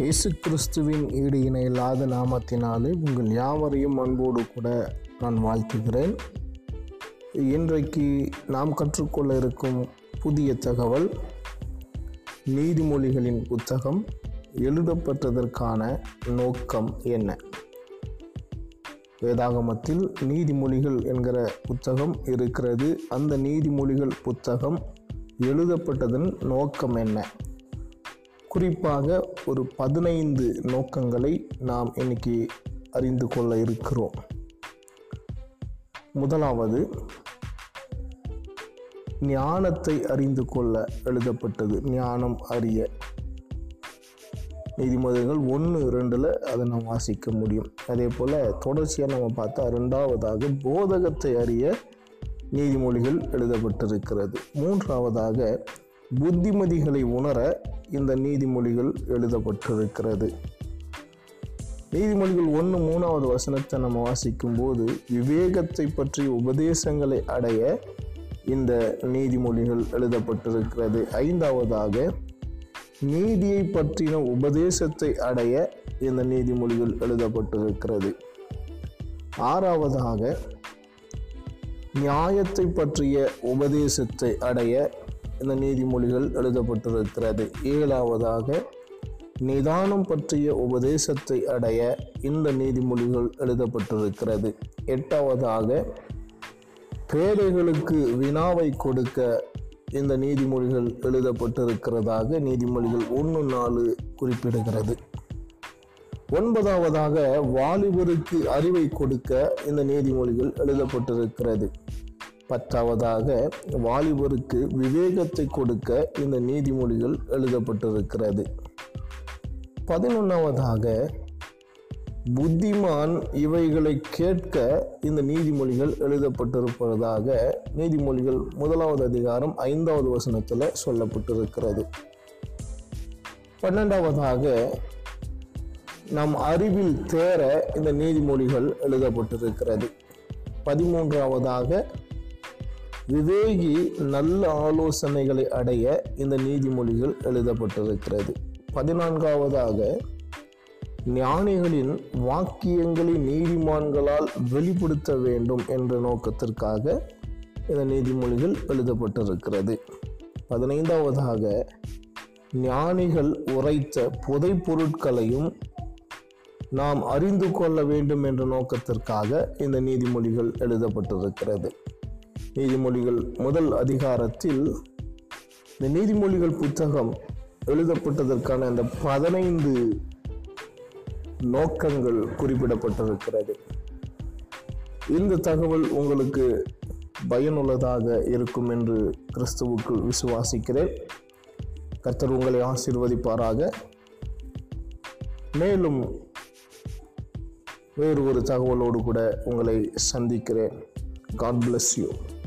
இயேசு கிறிஸ்துவின் ஈடு இணையில்லாத நாமத்தினாலே உங்கள் யாவரையும் அன்போடு கூட நான் வாழ்த்துகிறேன். இன்றைக்கு நாம் கற்றுக்கொள்ள இருக்கும் புதிய தகவல் நீதிமொழிகளின் புத்தகம் எழுதப்பட்டதற்கான நோக்கம் என்ன? வேதாகமத்தில் நீதிமொழிகள் என்கிற புத்தகம் இருக்கிறது. அந்த நீதிமொழிகள் புத்தகம் எழுதப்பட்டதன் நோக்கம் என்ன? குறிப்பாக ஒரு பதினைந்து நோக்கங்களை நாம் இன்னைக்கு அறிந்து கொள்ள இருக்கிறோம். முதலாவது ஞானத்தை அறிந்து கொள்ள எழுதப்பட்டது. ஞானம் அறிய. நீதிமன்றங்கள் ஒன்று ரெண்டில் அதை நாம் வாசிக்க முடியும். அதே போல் தொடர்ச்சியாக நம்ம பார்த்தா ரெண்டாவதாக போதகத்தை அறிய நீதிமொழிகள் எழுதப்பட்டிருக்கிறது. மூன்றாவதாக புத்திமதிகளை உணர இந்த நீதிமொழிகள் எழுதப்பட்டிருக்கிறது. நீதிமொழிகள் ஒன்று மூணாவது வசனத்தை நம்ம வாசிக்கும் போது விவேகத்தை பற்றிய உபதேசங்களை அடைய இந்த நீதிமொழிகள் எழுதப்பட்டிருக்கிறது. ஐந்தாவதாக நீதியை பற்றின உபதேசத்தை அடைய இந்த நீதிமொழிகள் எழுதப்பட்டிருக்கிறது. ஆறாவதாக நியாயத்தை பற்றிய உபதேசத்தை அடைய இந்த நீதிமொழிகள் எழுதப்பட்டிருக்கிறது. ஏழாவதாக நிதானம் பற்றிய உபதேசத்தை அடைய இந்த நீதிமொழிகள் எழுதப்பட்டிருக்கிறது. எட்டாவதாக பேதைகளுக்கு வினாவை கொடுக்க இந்த நீதிமொழிகள் எழுதப்பட்டிருக்கிறதாக நீதிமொழிகள் ஒன்று நாலு குறிப்பிடுகிறது. ஒன்பதாவதாக வாலிபருக்கு அறிவை கொடுக்க இந்த நீதிமொழிகள் எழுதப்பட்டிருக்கிறது. பத்தாவதாக வாலிபருக்கு விவேகத்தை கொடுக்க இந்த நீதிமொழிகள் எழுதப்பட்டிருக்கிறது. பதினொன்றாவதாக புத்திமான் இவைகளை கேட்க இந்த நீதிமொழிகள் எழுதப்பட்டிருப்பதாக நீதிமொழிகள் முதலாவது அதிகாரம் ஐந்தாவது வசனத்தில் சொல்லப்பட்டிருக்கிறது. பன்னெண்டாவதாக நம் அறிவில் தேர இந்த நீதிமொழிகள் எழுதப்பட்டிருக்கிறது. பதிமூன்றாவதாக விவேகி நல்ல ஆலோசனைகளை அடைய இந்த நீதிமொழிகள் எழுதப்பட்டிருக்கிறது. பதினான்காவதாக ஞானிகளின் வாக்கியங்களை நீதிமான்களால் வெளிப்படுத்த வேண்டும் என்ற நோக்கத்திற்காக இந்த நீதிமொழிகள் எழுதப்பட்டிருக்கிறது. பதினைந்தாவதாக ஞானிகள் உரைத்த புதை பொருட்களையும் நாம் அறிந்து கொள்ள வேண்டும் என்ற நோக்கத்திற்காக இந்த நீதிமொழிகள் எழுதப்பட்டிருக்கிறது. நீதிமொழிகள் முதல் அதிகாரத்தில் இந்த நீதிமொழிகள் புத்தகம் எழுதப்பட்டதற்கான அந்த பதினைந்து நோக்கங்கள் குறிப்பிடப்பட்டிருக்கிறது. இந்த தகவல் உங்களுக்கு பயனுள்ளதாக இருக்கும் என்று கிறிஸ்துவுக்குள் விசுவாசிக்கிறேன். கர்த்தர் உங்களை ஆசீர்வதிப்பாராக. மேலும் வேறு ஒரு தகவலோடு கூட உங்களை சந்திக்கிறேன். God bless you.